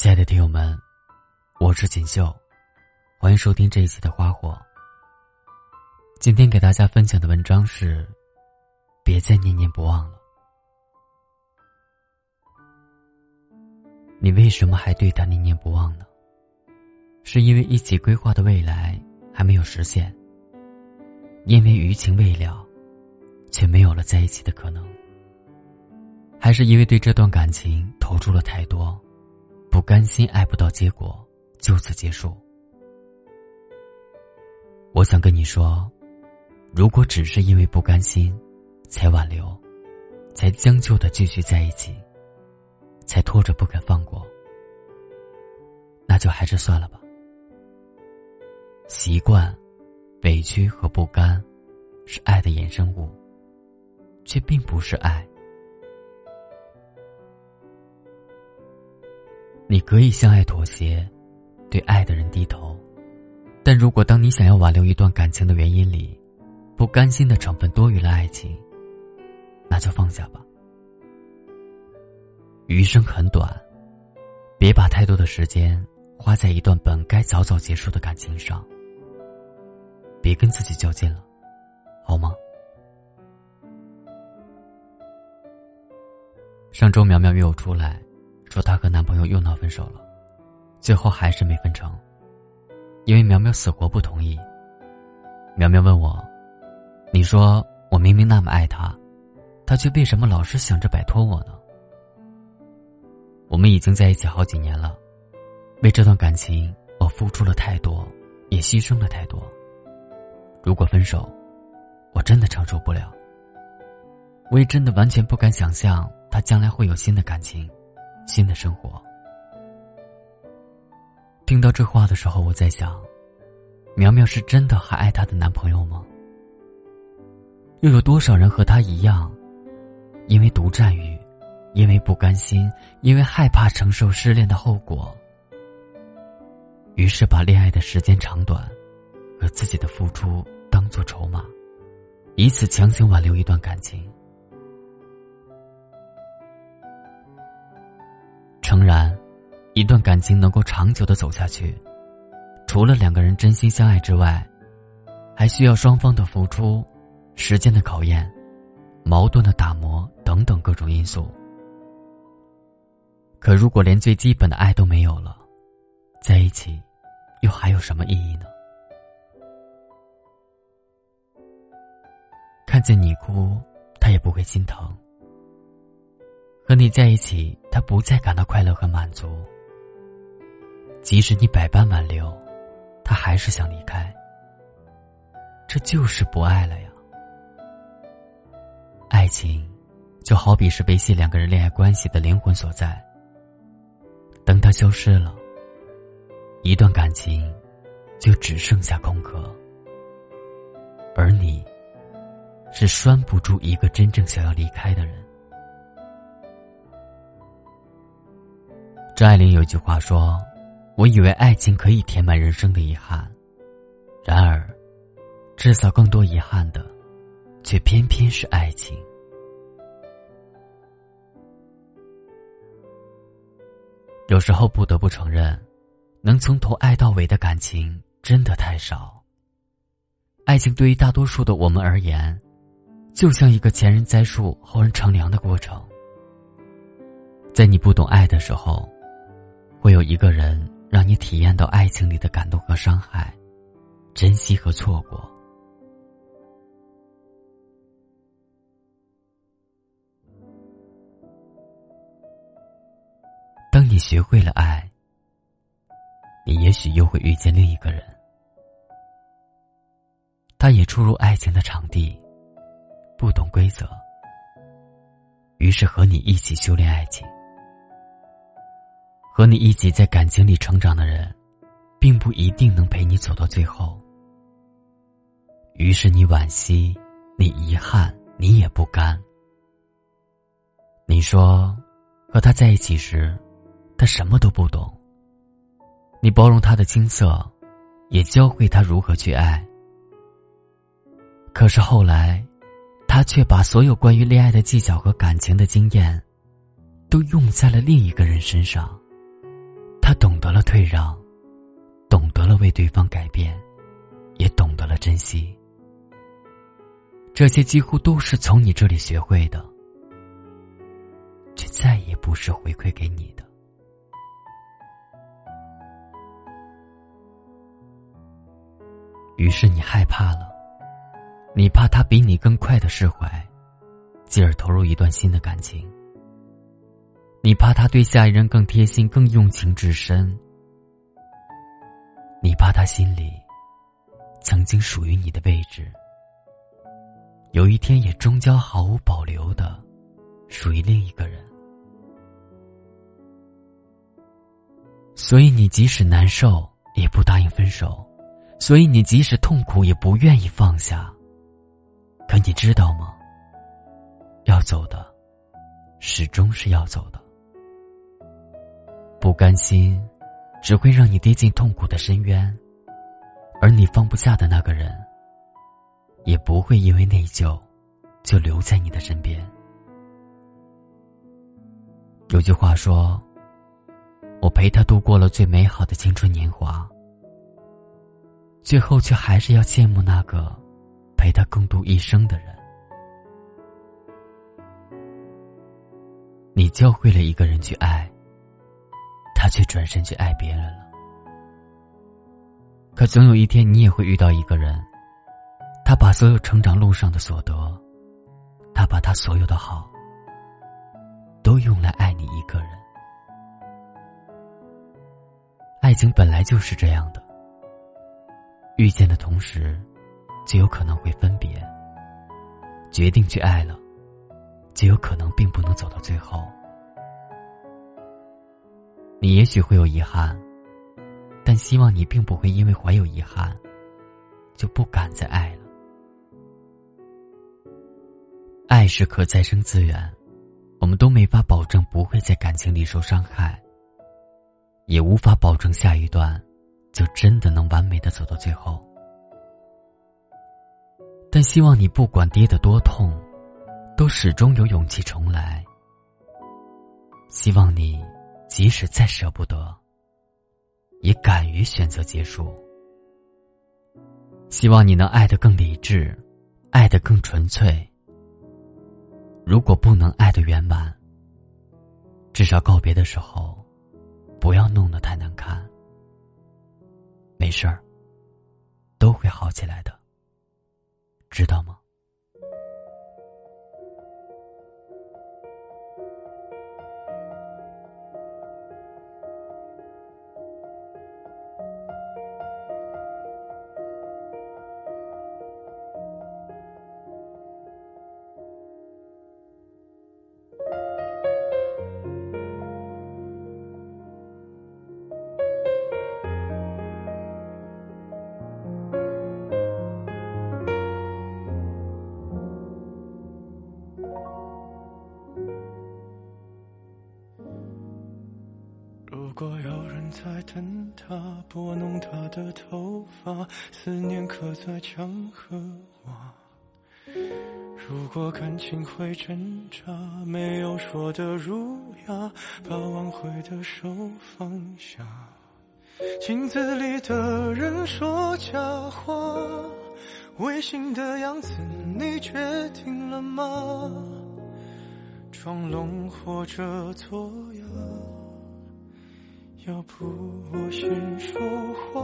亲爱的听友们，我是锦绣，欢迎收听这一期的花火。今天给大家分享的文章是：别再念念不忘了。你为什么还对他念念不忘呢？是因为一起规划的未来还没有实现，因为余情未了，却没有了在一起的可能，还是因为对这段感情投注了太多？不甘心爱不到结果，就此结束。我想跟你说，如果只是因为不甘心，才挽留，才将就的继续在一起，才拖着不肯放过，那就还是算了吧。习惯、委屈和不甘，是爱的衍生物，却并不是爱。你可以向爱妥协，对爱的人低头，但如果当你想要挽留一段感情的原因里，不甘心的成分多于了爱情，那就放下吧。余生很短，别把太多的时间花在一段本该早早结束的感情上。别跟自己较劲了，好吗？上周苗苗约我出来。说她和男朋友又闹分手了，最后还是没分成，因为苗苗死活不同意。苗苗问我：“你说我明明那么爱他，他却为什么老是想着摆脱我呢？”我们已经在一起好几年了，为这段感情我付出了太多，也牺牲了太多。如果分手，我真的承受不了。我也真的完全不敢想象他将来会有新的感情。新的生活。听到这话的时候，我在想，苗苗是真的还爱她的男朋友吗？又有多少人和她一样，因为独占欲，因为不甘心，因为害怕承受失恋的后果，于是把恋爱的时间长短和自己的付出当做筹码，以此强行挽留一段感情。诚然，一段感情能够长久的走下去，除了两个人真心相爱之外，还需要双方的付出、时间的考验、矛盾的打磨等等各种因素。可如果连最基本的爱都没有了，在一起，又还有什么意义呢？看见你哭，他也不会心疼。和你在一起，他不再感到快乐和满足。即使你百般挽留，他还是想离开。这就是不爱了呀。爱情，就好比是维系两个人恋爱关系的灵魂所在。等它消失了，一段感情，就只剩下空壳。而你，是拴不住一个真正想要离开的人。张爱玲有句话说：“我以为爱情可以填满人生的遗憾，然而，制造更多遗憾的，却偏偏是爱情。”有时候不得不承认，能从头爱到尾的感情真的太少。爱情对于大多数的我们而言，就像一个前人栽树后人乘凉的过程。在你不懂爱的时候。会有一个人让你体验到爱情里的感动和伤害，珍惜和错过。当你学会了爱，你也许又会遇见另一个人，他也初入爱情的场地，不懂规则，于是和你一起修炼爱情。和你一起在感情里成长的人，并不一定能陪你走到最后。于是你惋惜，你遗憾，你也不甘。你说，和他在一起时，他什么都不懂。你包容他的青涩，也教会他如何去爱。可是后来，他却把所有关于恋爱的技巧和感情的经验，都用在了另一个人身上。他懂得了退让，懂得了为对方改变，也懂得了珍惜。这些几乎都是从你这里学会的，却再也不是回馈给你的。于是你害怕了，你怕他比你更快的释怀，继而投入一段新的感情。你怕他对下一任更贴心、更用情至深，你怕他心里曾经属于你的位置，有一天也终将毫无保留的属于另一个人。所以你即使难受，也不答应分手。所以你即使痛苦也不愿意放下。可你知道吗？要走的，始终是要走的。不甘心，只会让你跌进痛苦的深渊，而你放不下的那个人，也不会因为内疚，就留在你的身边。有句话说：“我陪他度过了最美好的青春年华。”最后，却还是要羡慕那个陪他共度一生的人。你教会了一个人去爱，却转身去爱别人了。可总有一天，你也会遇到一个人，他把所有成长路上的所得，他把他所有的好，都用来爱你一个人。爱情本来就是这样的。遇见的同时，就有可能会分别。决定去爱了，就有可能并不能走到最后。你也许会有遗憾，但希望你并不会因为怀有遗憾，就不敢再爱了。爱是可再生资源，我们都没法保证不会在感情里受伤害，也无法保证下一段。就真的能完美的走到最后，但希望你不管跌得多痛，都始终有勇气重来。希望你即使再舍不得，也敢于选择结束。希望你能爱得更理智，爱得更纯粹。如果不能爱得圆满，至少告别的时候，不要弄得太难看。没事儿，都会好起来的，知道吗？在等他，拨弄他的头发，思念刻在墙和瓦。如果感情会挣扎，没有说的儒雅，把挽回的手放下。镜子里的人说假话，违心的样子你决定了吗？装聋或者作哑。要不我先说话。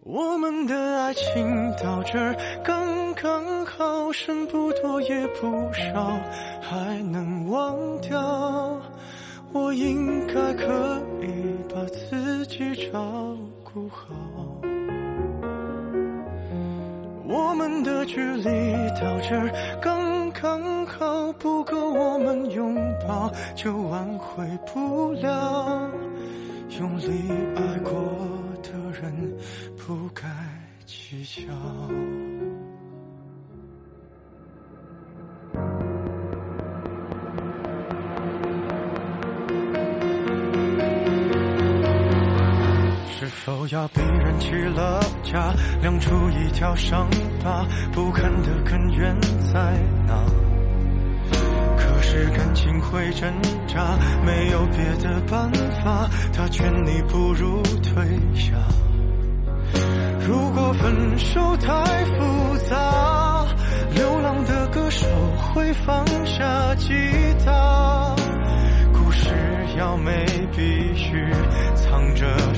我们的爱情到这儿刚刚好，剩不多也不少，还能忘掉。我应该可以把自己照顾好。我们的距离到这儿刚刚好，不够我们拥抱，就挽回不了。用力爱过的人，不该计较。是否要逼人弃了家，亮出一条伤疤，不堪的根源在哪？可是感情会挣扎，没有别的办法，他劝你不如退下。如果分手太复杂，流浪的歌手会放下吉他。故事要美，必须藏着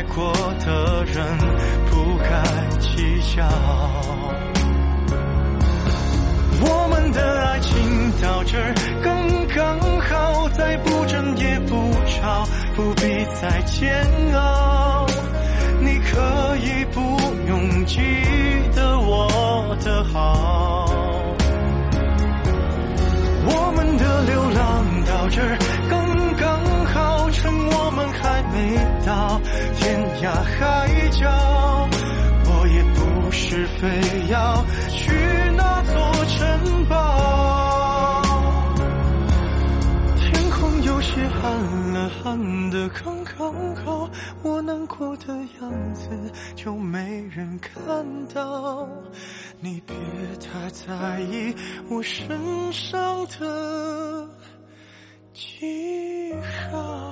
爱过的人，不该计较。我们的爱情到这刚刚好，再不争也不吵，不必再煎熬。你可以不用记得我的好。我们的流浪到这刚刚好，趁我们还没到天涯海角，我也不是非要去那座城堡。天空有些暗了，暗的刚刚好，我难过的样子就没人看到。你别太在意我身上的记号。